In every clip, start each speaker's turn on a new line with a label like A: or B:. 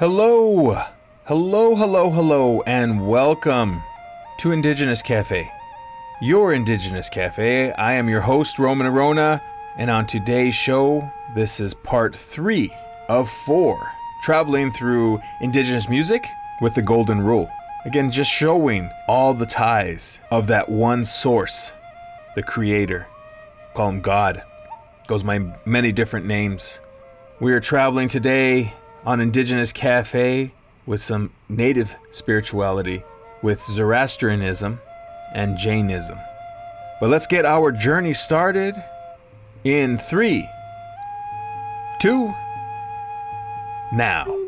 A: Hello, hello, hello, hello, and welcome to Indigenous Cafe, your Indigenous Cafe. I am your host, Roman Orona, and on today's show, this is part three of four, traveling through Indigenous music with the Golden Rule. Again, just showing all the ties of that one source, the Creator. Call him God. Goes by many different names. We are traveling today on Indigenous Cafe with some native spirituality, with Zoroastrianism and Jainism. But let's get our journey started in three, two, now.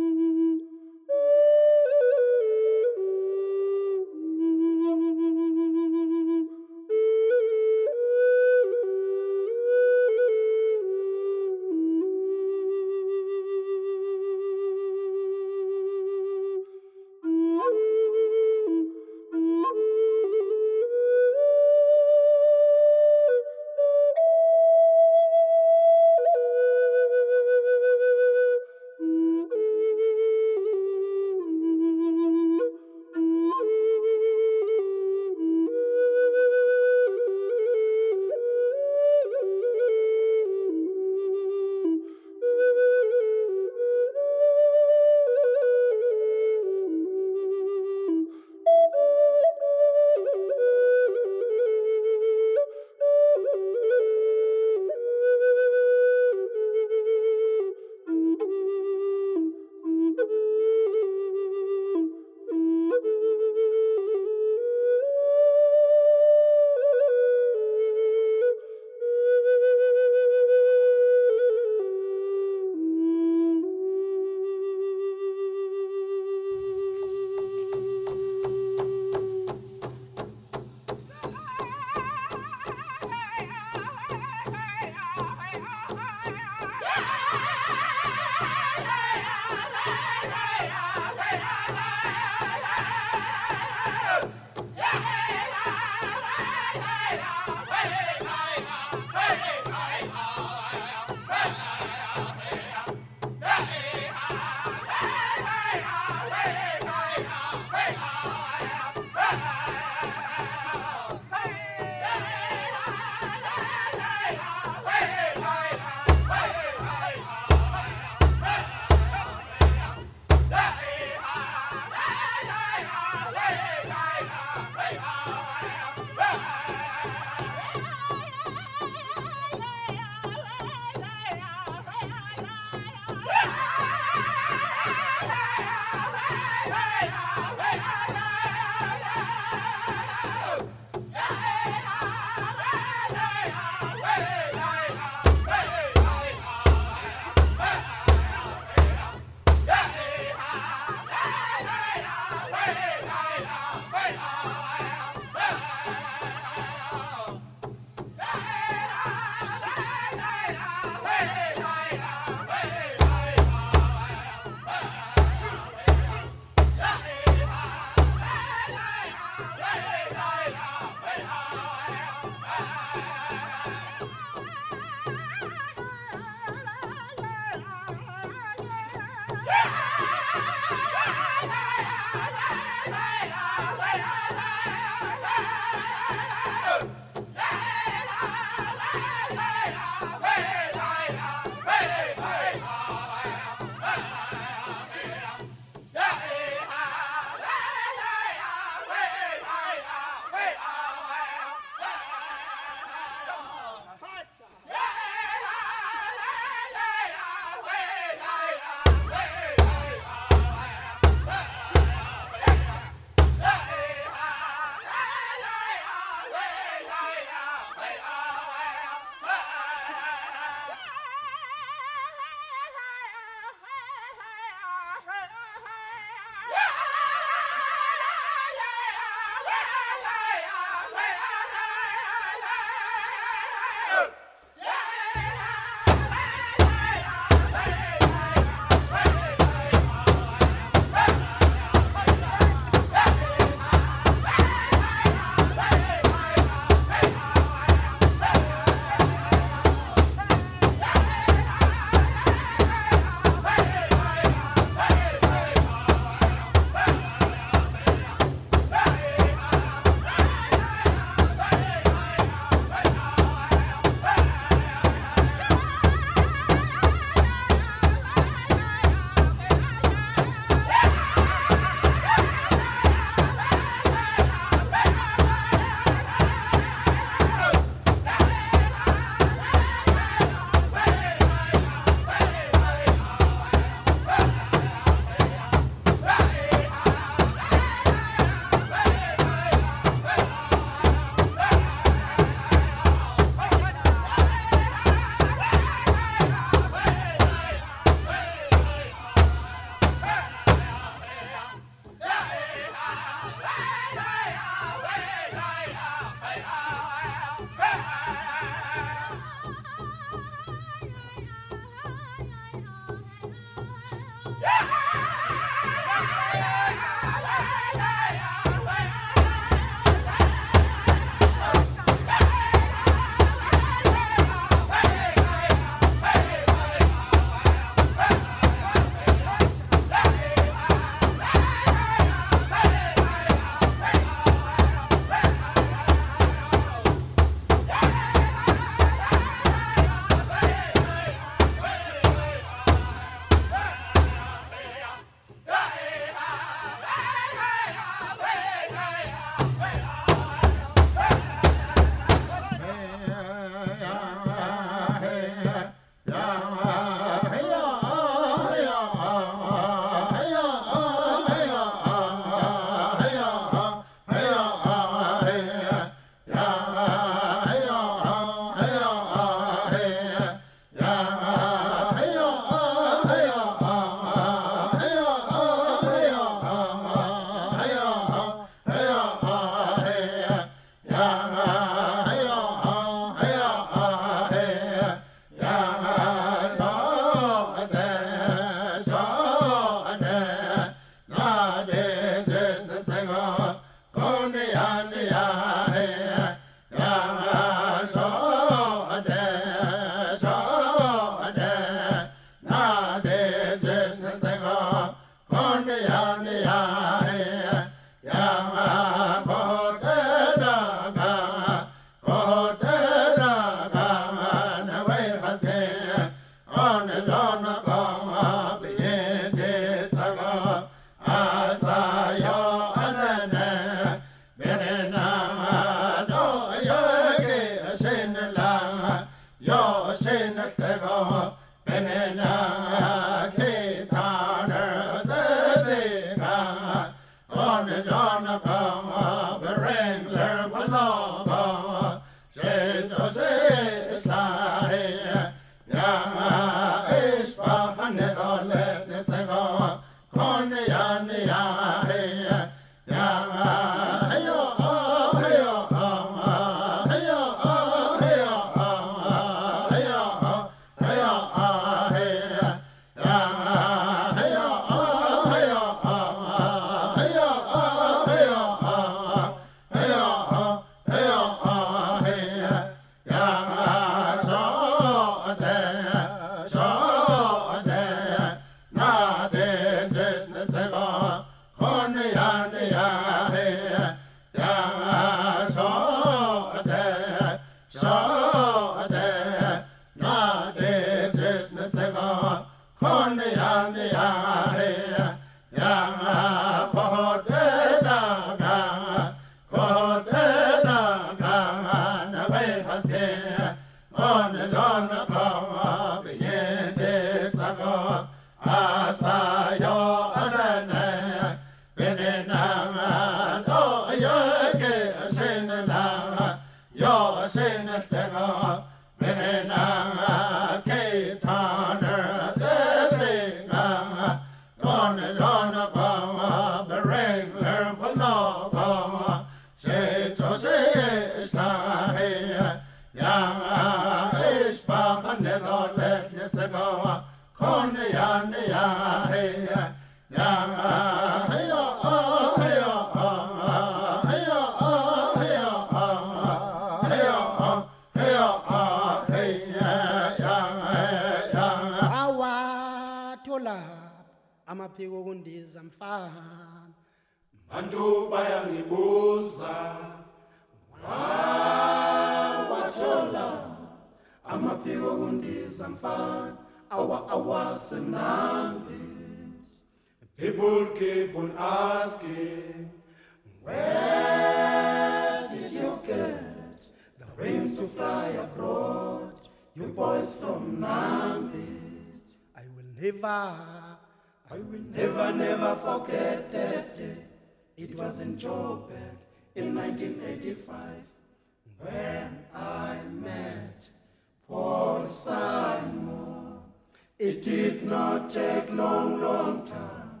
B: Not take long, long time.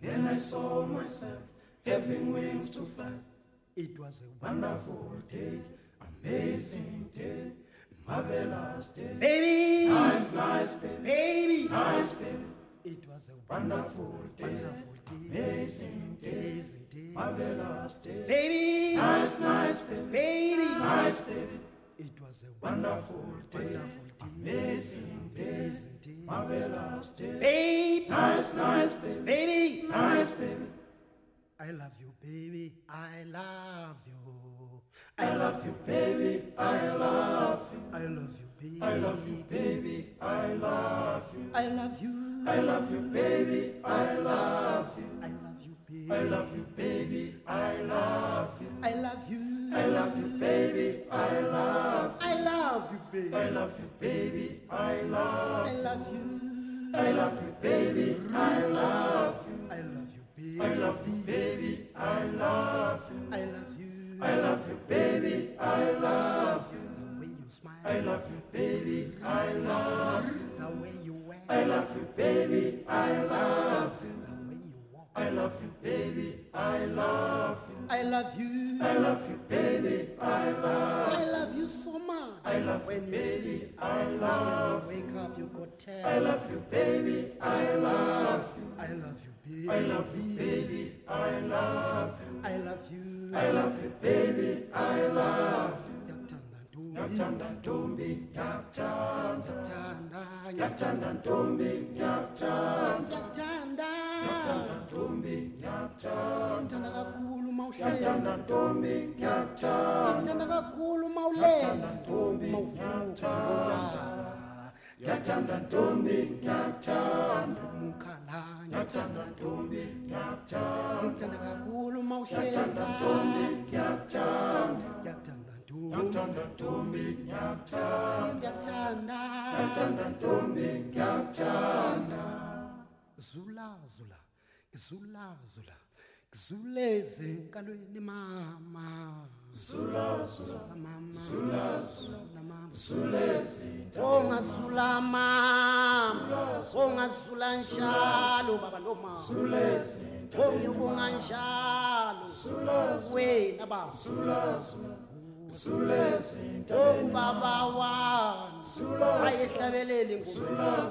B: Then I saw myself having wings to fly.
C: it was a
B: Wonderful day, amazing day, marvelous day.
C: baby!
B: Nice, nice baby,
C: baby!
B: Nice baby.
C: it was a
B: Wonderful day,
C: wonderful day.
B: amazing day,
C: amazing day.
B: marvelous day.
C: baby!
B: Nice, nice baby,
C: baby!
B: Nice baby,
C: it was a
B: wonderful day,
C: wonderful day.
B: amazing day,
C: amazing day
B: marvelous day.
C: baby
B: Nice, nice baby,
C: baby
B: nice baby.
C: i love you baby i love you
B: I love you, baby. I love you.
C: i love you baby
B: I love you, baby. I love you.
C: i love you
B: I love you, baby. I love you.
C: i love you baby
B: I love you, baby. I love you.
C: i love you
B: I love you, baby. I love
C: i love you baby
B: I love you, baby. I love
C: i love you
B: I love you, baby. I love you.
C: i love you baby
B: I love you, baby. I love you.
C: i love you
B: I love you, baby. I love you.
C: the way you smile
B: I love you, baby. I love you.
C: the way you wear
B: I love you, baby. I love you.
C: the way you walk
B: I love you, baby. I love you.
C: I love you.
B: I love you, baby. I love.
C: I love you so much.
B: I love
C: when
B: you,
C: you
B: baby.
C: sleep.
B: I love.
C: when you wake up, you go tell.
B: I love you, baby. I love you.
C: I love you, baby.
B: I love you, baby. I love you.
C: I love you.
B: I love you, baby. I love you.
C: Yakuthanda Ntombi.
B: Yakuthanda Ntombi, Yakuthanda,
C: Yakuthanda.
B: Yakuthanda Ntombi, Yakuthanda,
C: Yakuthanda.
B: Yakuthanda Ntombi,
C: kakhulu mawuhleka.
B: Yakuthanda Ntombi, Yakuthanda,
C: Yakuthanda kakhulu mawulela.
B: Yakuthanda Ntombi,
C: Mawuvuka
B: Yakuthanda,
C: ngolala.
B: Yakuthanda Ntombi, Yakuthanda,
C: Umkhalanya.
B: Yakuthanda Ntombi, Yakuthanda,
C: Yakuthanda kakhulu mawuhleka.
B: Ntombi, Yakuthanda,
C: Yakuthanda Ntombi.
B: Yakuthanda Ntombi, Yakuthanda,
C: Yakuthanda.
B: Yakuthanda Ntombi, Yakuthanda.
C: Zula zula. Zula zula.
B: Zulezi enkalweni mama. Zula zula. Mama. Zula zula. Mama. Zulezi Ongasula mama. Ongasula njalo baba lo mama Zulezi Ongibonga njalo. Zulezi wena baba. Zulezi Zulezi Obaba wami. Ayehlabelele ngomama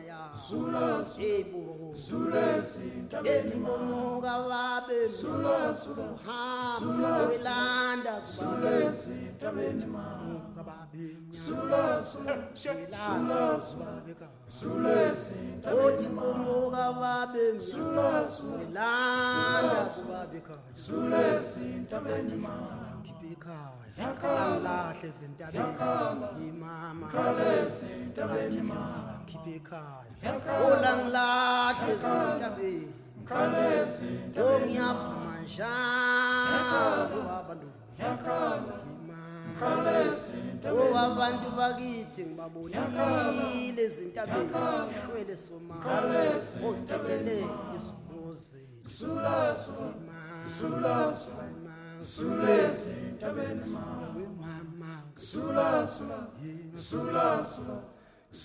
B: njalo oh mama buya we mama ono mama wami wayehlabelele ingoma yawo ebo ethi ngomuka babe uhamba welanda kubabe othi ngomuka babe welanda kubabe ekhaya angilahle ezintabeni imama. ngikhiphe ekhaya ola ngilahle ezintabeni ongiyavuma njalo abantu bakithi ngibabonile ezintabeni shwele somama osithathele isibuzi
A: To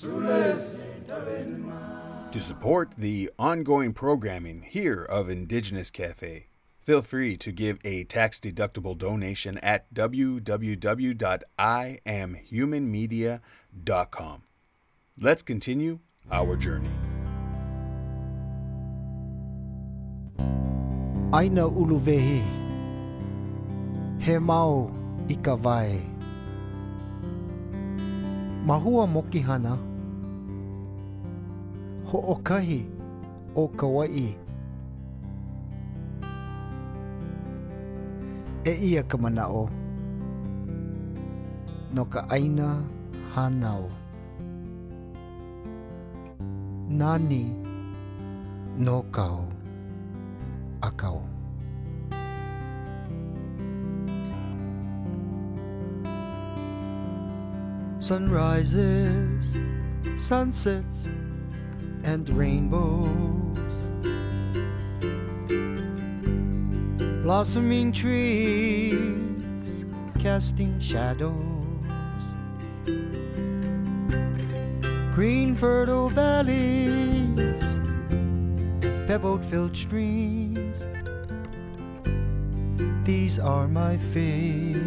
A: support the ongoing programming here of Indigenous Cafe, feel free to give a tax deductible donation at www.iamhumanmedia.com. Let's continue our journey.
D: Aina uluvehi He mau i ka vai Mahua mokihana Ho'okahi o Kauai. E ia ka manao. No ka aina hanao Nani no kau. Akau Sunrises, sunsets, and rainbows. Blossoming trees casting shadows. Green fertile valleys, pebbled filled streams. These are my favorite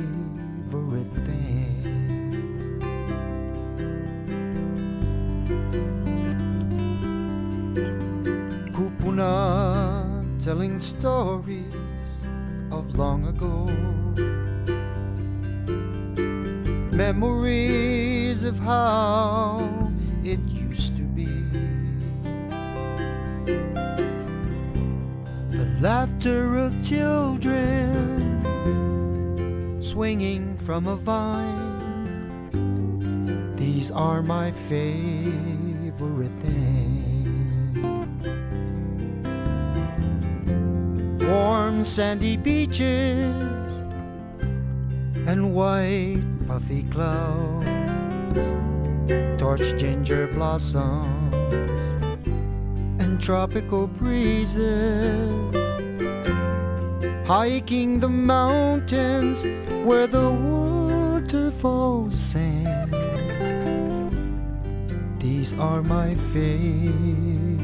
D: things. Telling stories of long ago. Memories of how it used to be. The laughter of children swinging from a vine. These are my favorite Warm sandy beaches and white puffy clouds, torch ginger blossoms and tropical breezes. Hiking the mountains where the waterfalls sing. These are my favorite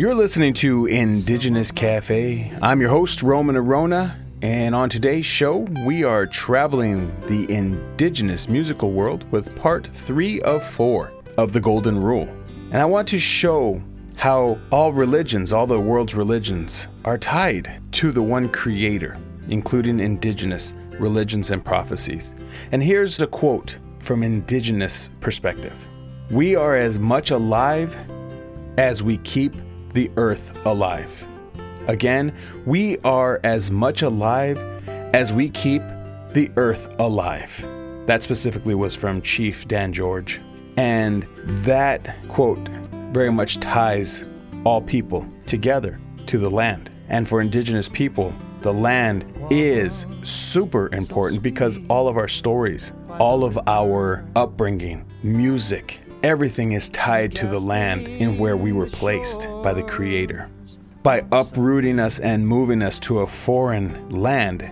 A: You're listening to Indigenous Cafe. I'm your host, Roman Orona, and on today's show, we are traveling the indigenous musical world with part three of four of the Golden Rule. And I want to show how all religions, all the world's religions, are tied to the one creator, including indigenous religions and prophecies. And here's a quote from indigenous perspective We are as much alive as we keep the earth alive. Again, we are as much alive as we keep the earth alive. That specifically was from Chief Dan George. And that quote very much ties all people together to the land. And for indigenous people, the land is super important because all of our stories, all of our upbringing, music, everything is tied to the land in where we were placed by the Creator. By uprooting us and moving us to a foreign land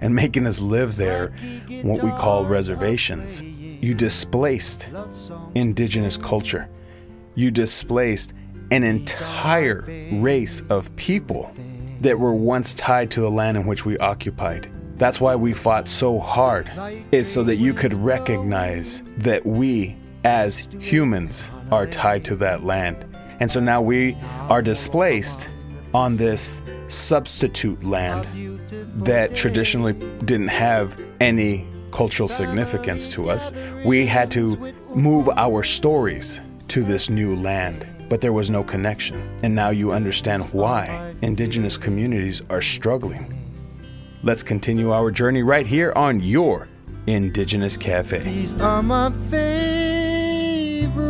A: and making us live there, what we call reservations, you displaced indigenous culture. You displaced an entire race of people that were once tied to the land in which we occupied. That's why we fought so hard, is so that you could recognize that we, as humans, are tied to that land. And so now we are displaced on this substitute land that traditionally didn't have any cultural significance to us. We had to move our stories to this new land, but there was no connection. And now you understand why indigenous communities are struggling. Let's continue our journey right here on your Indigenous Cafe.
D: Favorite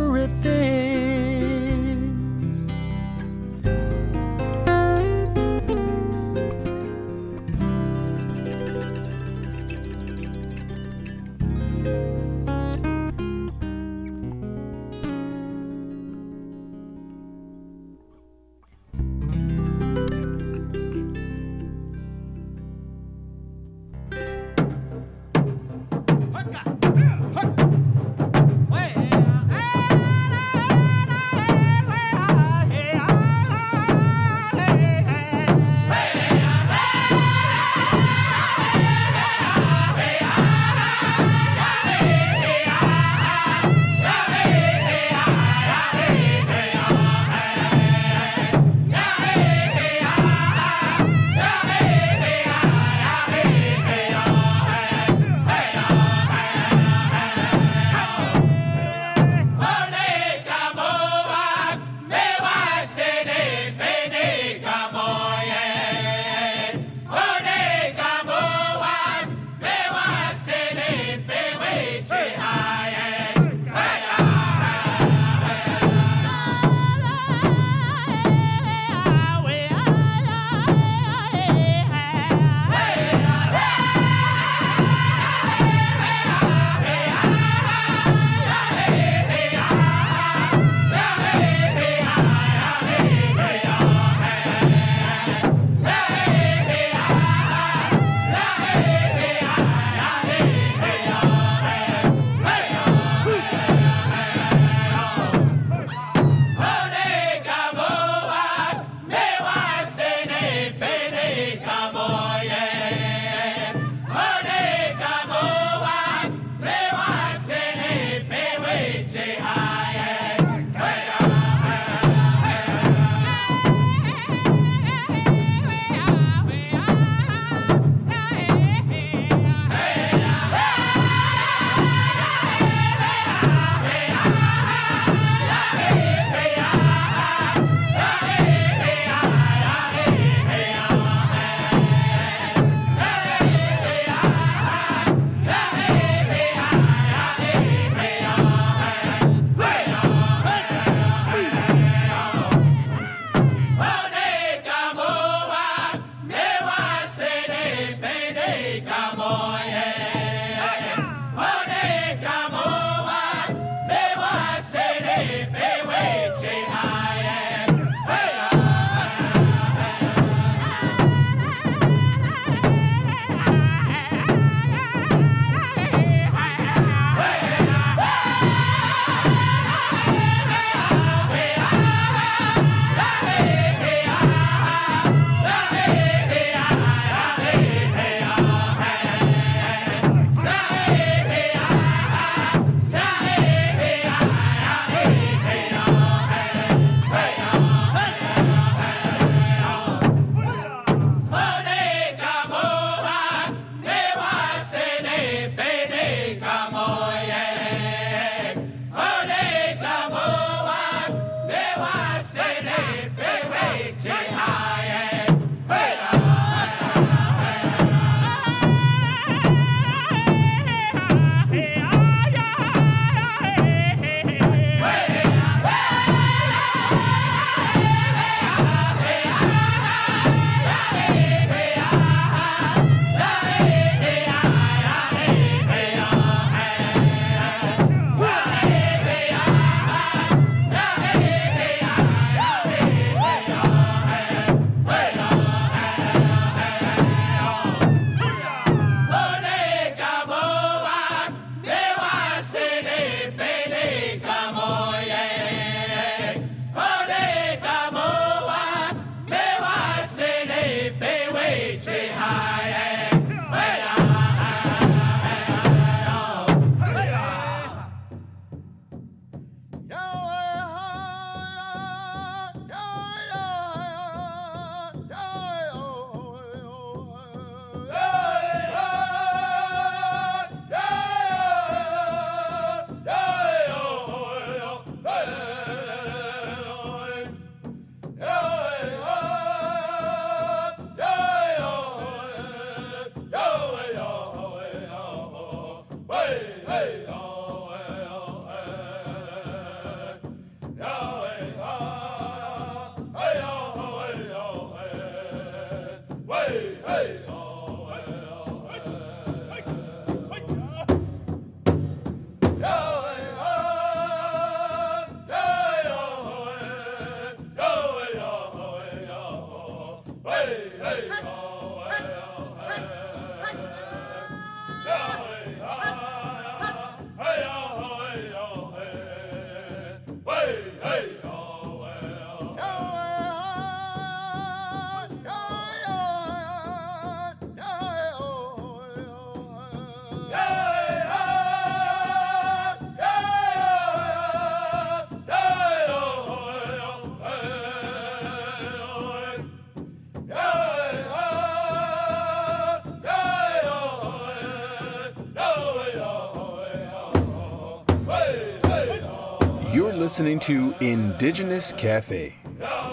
A: listening to Indigenous Cafe.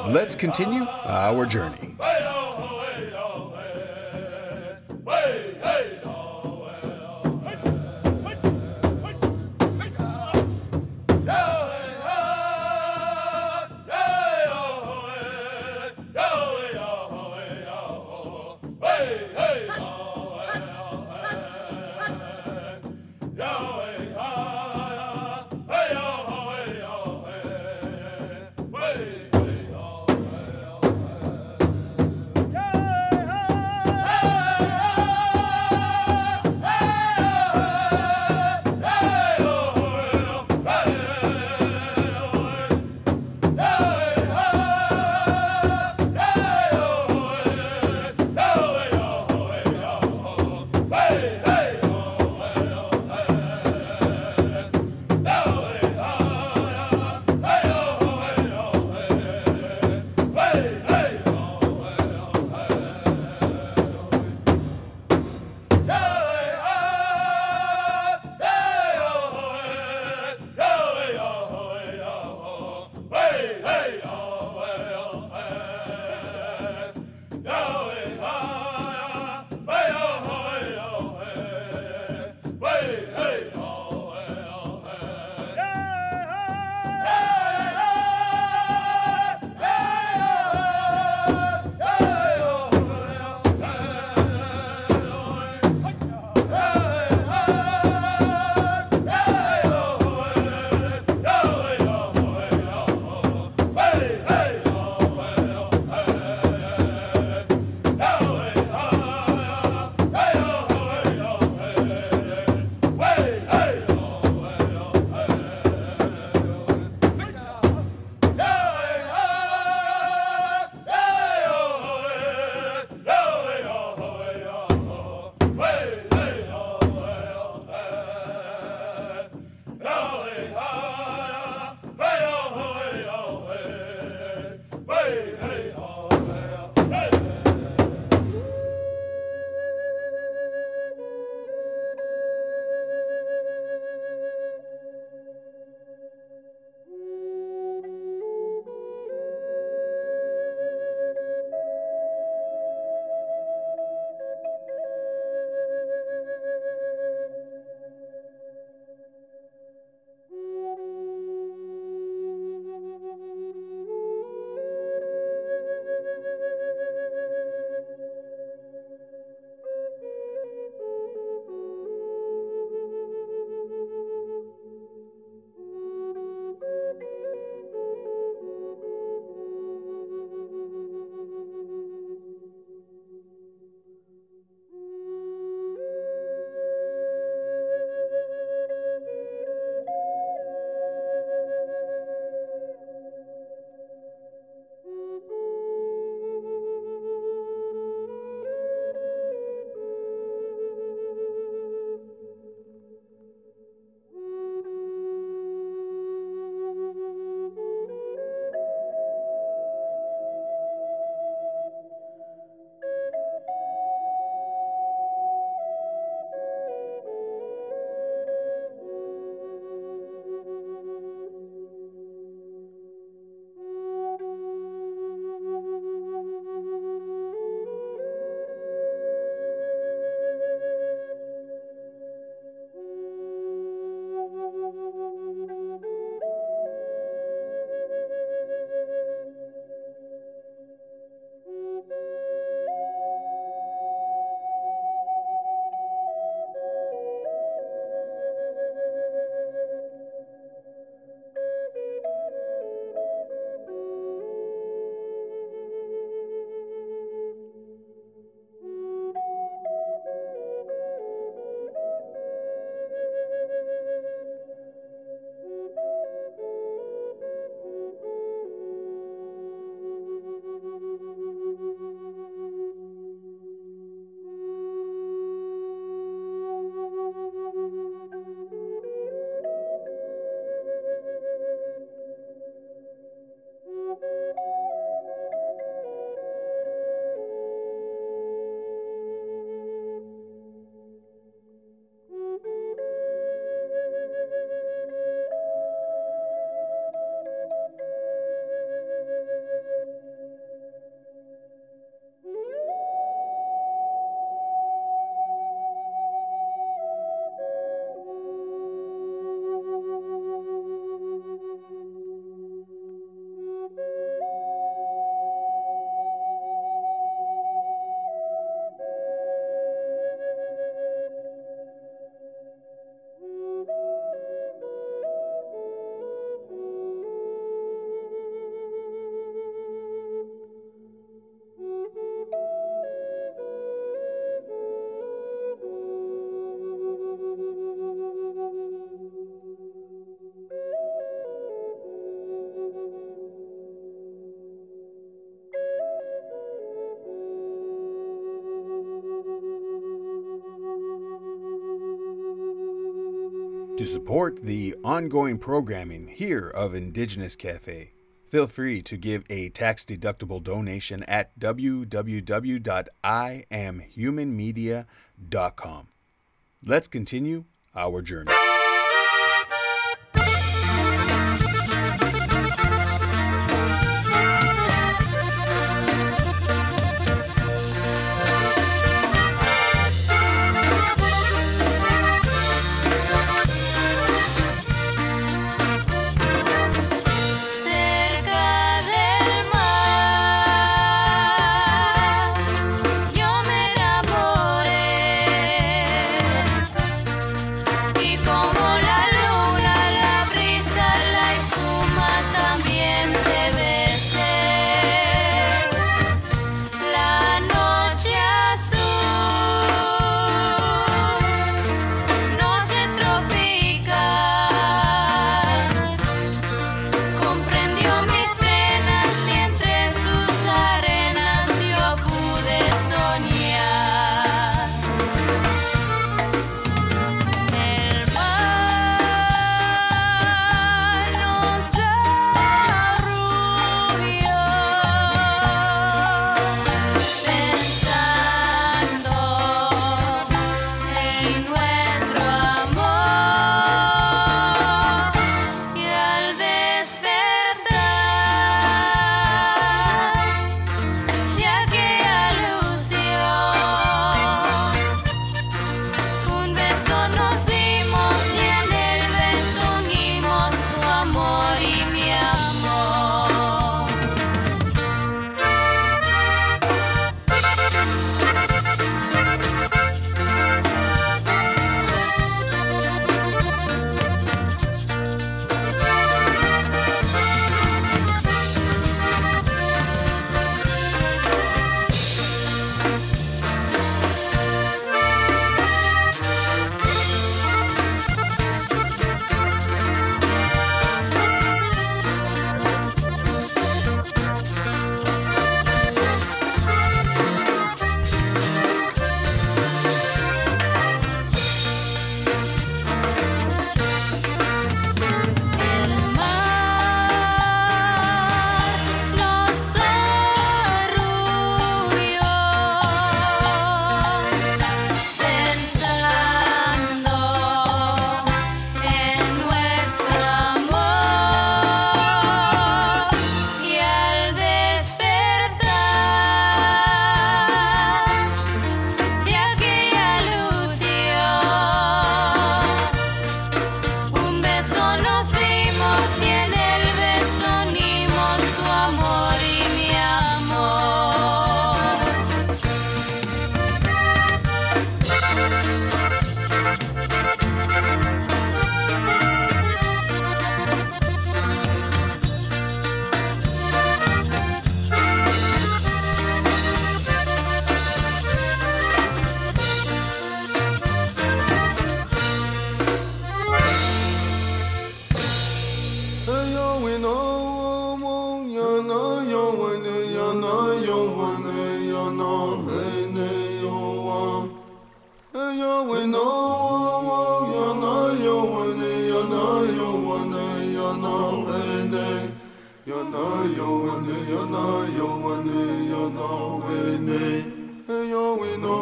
A: Let's continue our journey.
E: To support the ongoing programming here of Indigenous Cafe, feel free to give a tax deductible donation at www.iamhumanmedia.com. Let's continue our journey.
F: yana yovane yana yovane yana vene eyo wino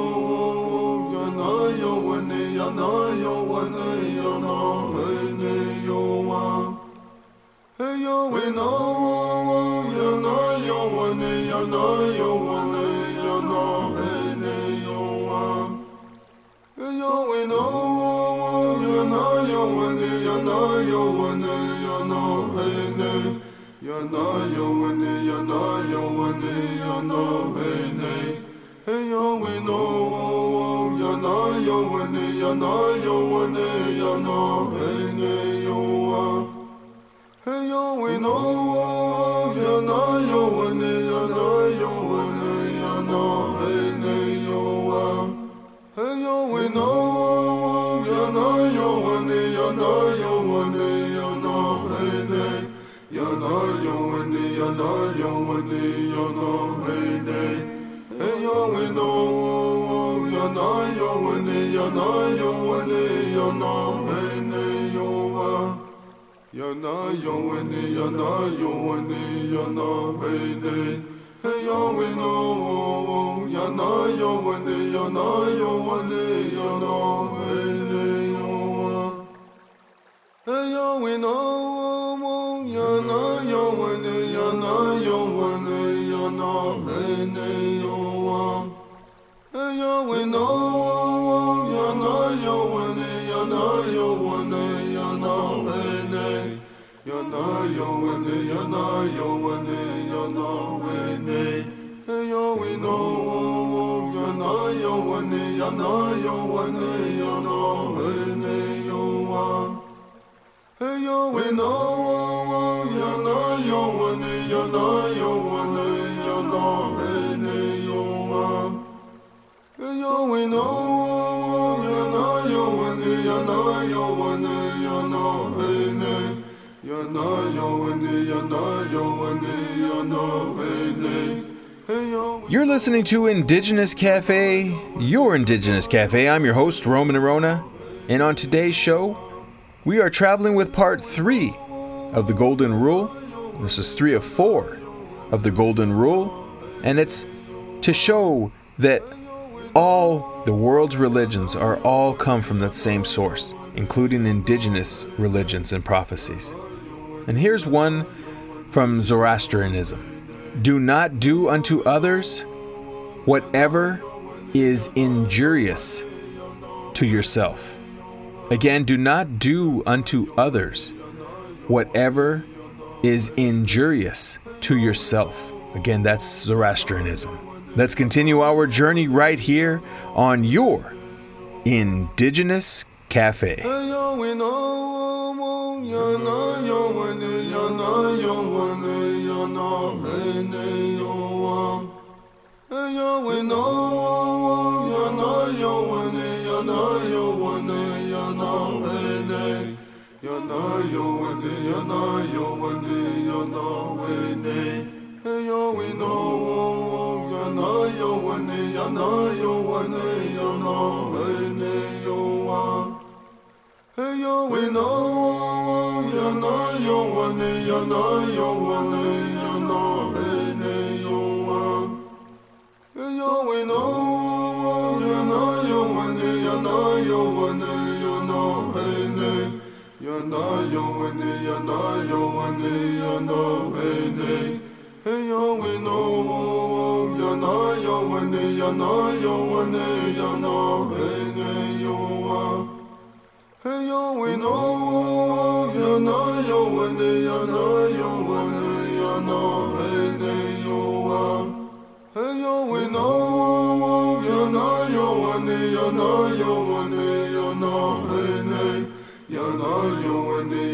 F: yana yovane yana yovane yana vene yowa eyo wino yana yovane yana yovane yana vene yowa eyo wino yana yovane yana yovane yana vene Yana yovani, yana yovani, yana vene. Hey yovino, yana yovani, yana yovani, yana vene yova. Hey yovino, Hey, You're not your one, you're not your one, you're not Hey, Yowino, Yana Yowani, Yana Yowani, Yana Vene, Yowa. Hey,
A: You're listening to Indigenous Cafe, your Indigenous Cafe. I'm your host, Roman Orona, and on today's show, we are traveling with part three of the Golden Rule. This is three of four of the Golden Rule, and it's to show that all the world's religions are all come from that same source, including indigenous religions and prophecies. And here's one from Zoroastrianism Do not do unto others whatever is injurious to yourself. Again, do not do unto others whatever is injurious to yourself. Again, that's Zoroastrianism. Let's continue our journey right here on your Indigenous Cafe.
F: You know, you want it, you know, you want it, you know, hey, hey, yo, we know, you know, you want it, you know, you want it, you know, hey, You know,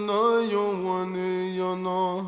F: want it, you know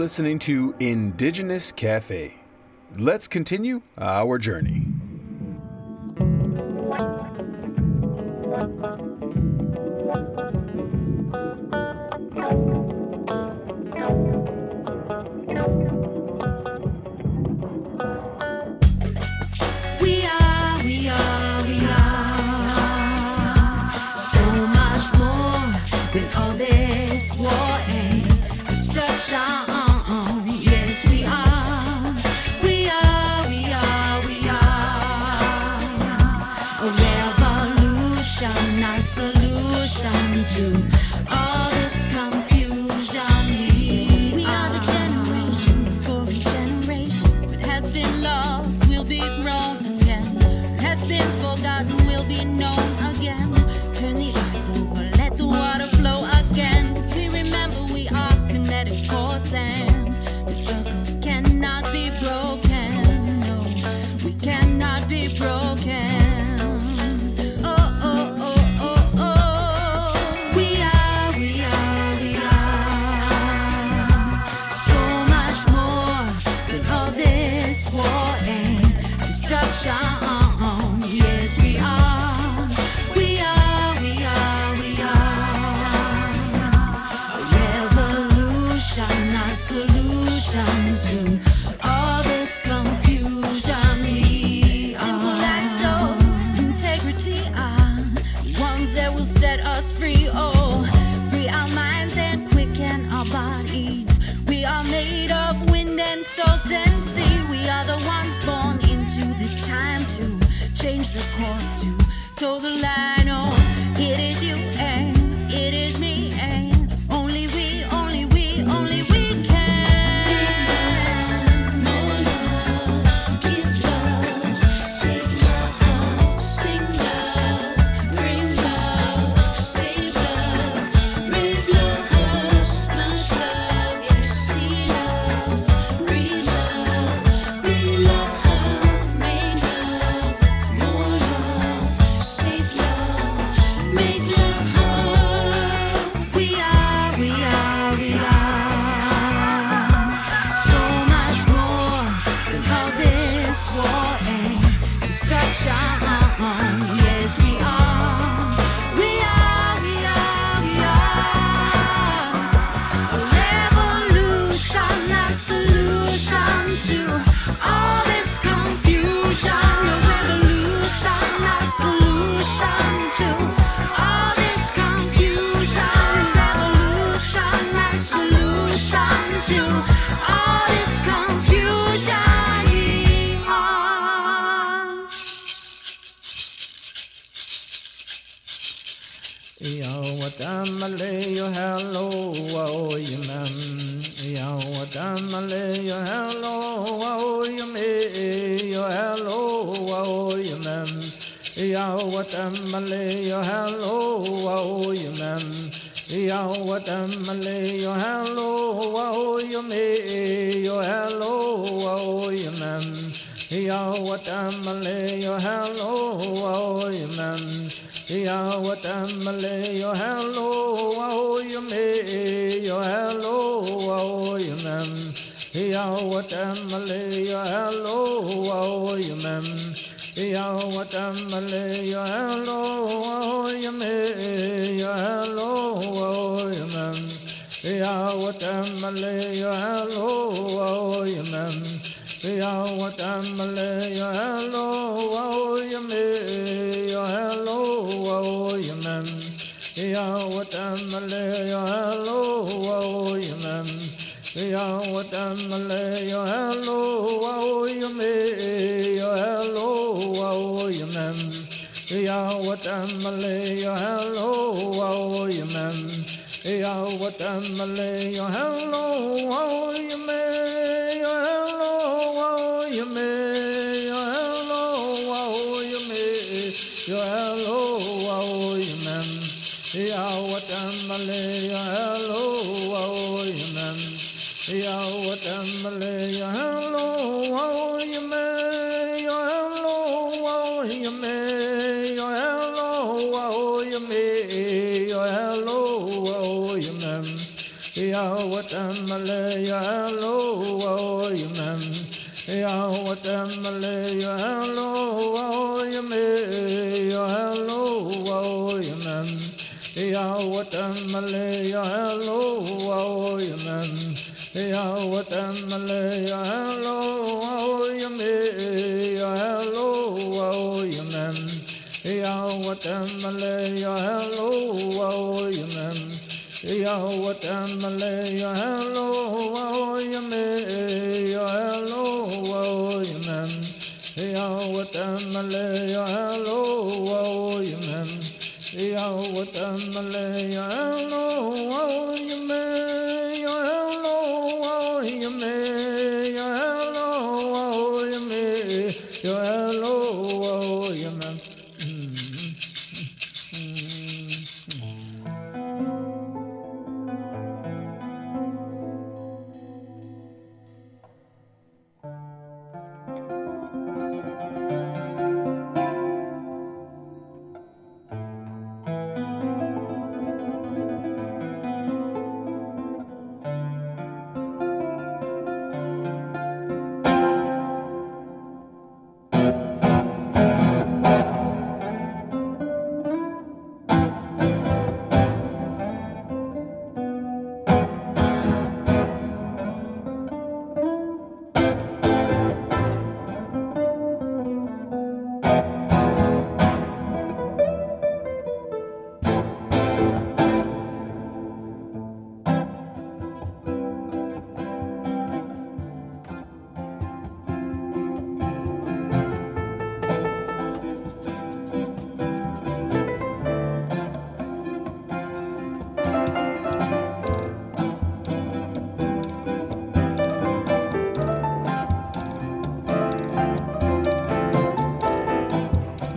E: listening to Indigenous Cafe. Let's continue our journey.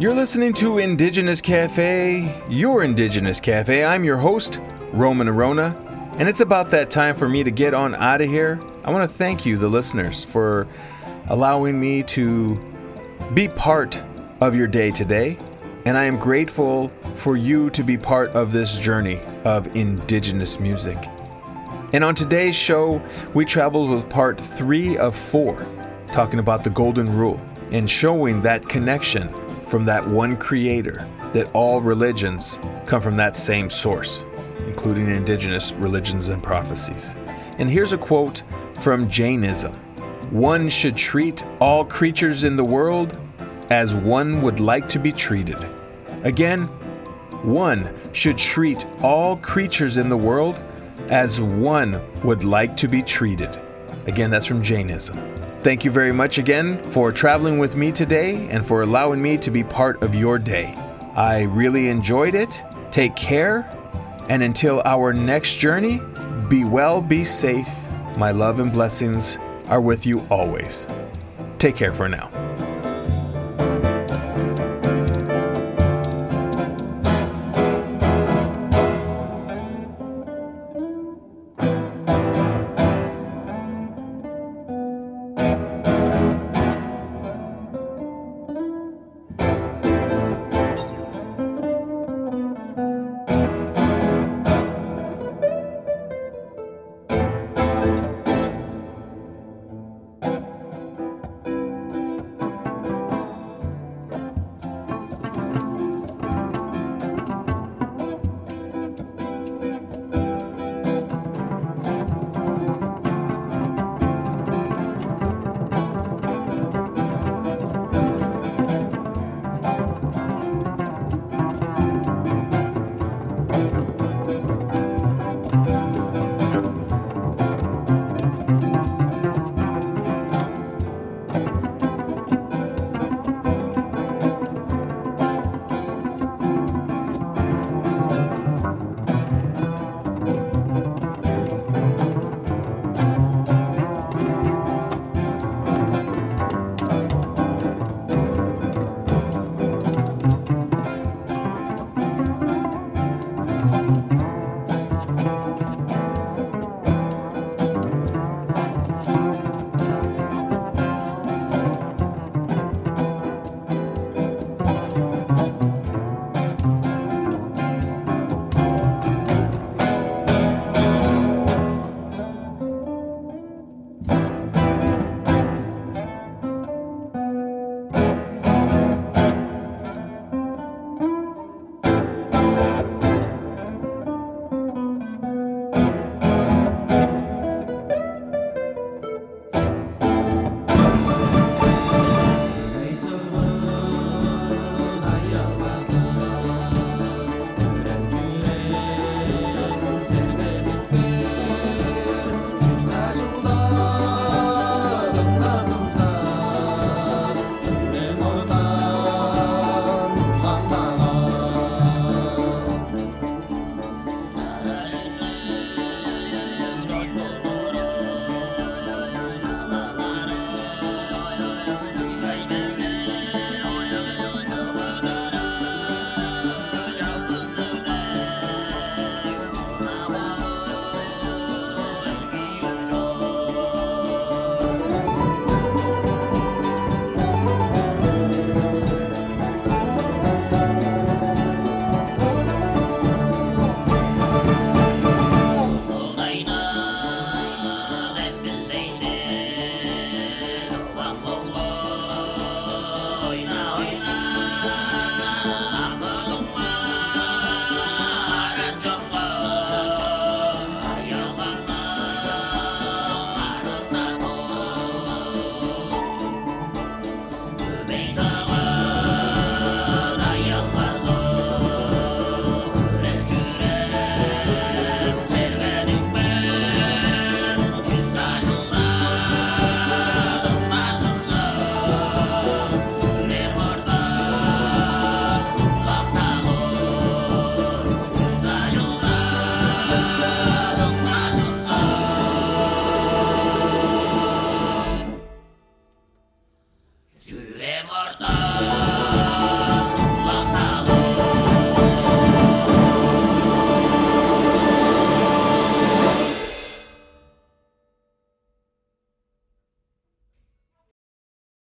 A: You're listening to Indigenous Cafe, your Indigenous Cafe. I'm your host, Roman Orona, and it's about that time for me to get on out of here. I want to thank you, the listeners, for allowing me to be part of your day today, and I am grateful for you to be part of this journey of Indigenous music. And on today's show, we traveled with part three of four, talking about the Golden Rule and showing that connection from that one creator, that all religions come from that same source, including indigenous religions and prophecies. And here's a quote from Jainism One should treat all creatures in the world as one would like to be treated. Again, one should treat all creatures in the world as one would like to be treated. Again, that's from Jainism. Thank you very much again for traveling with me today and for allowing me to be part of your day. I really enjoyed it. Take care, and until our next journey, be well, be safe. My love and blessings are with you always. Take care for now.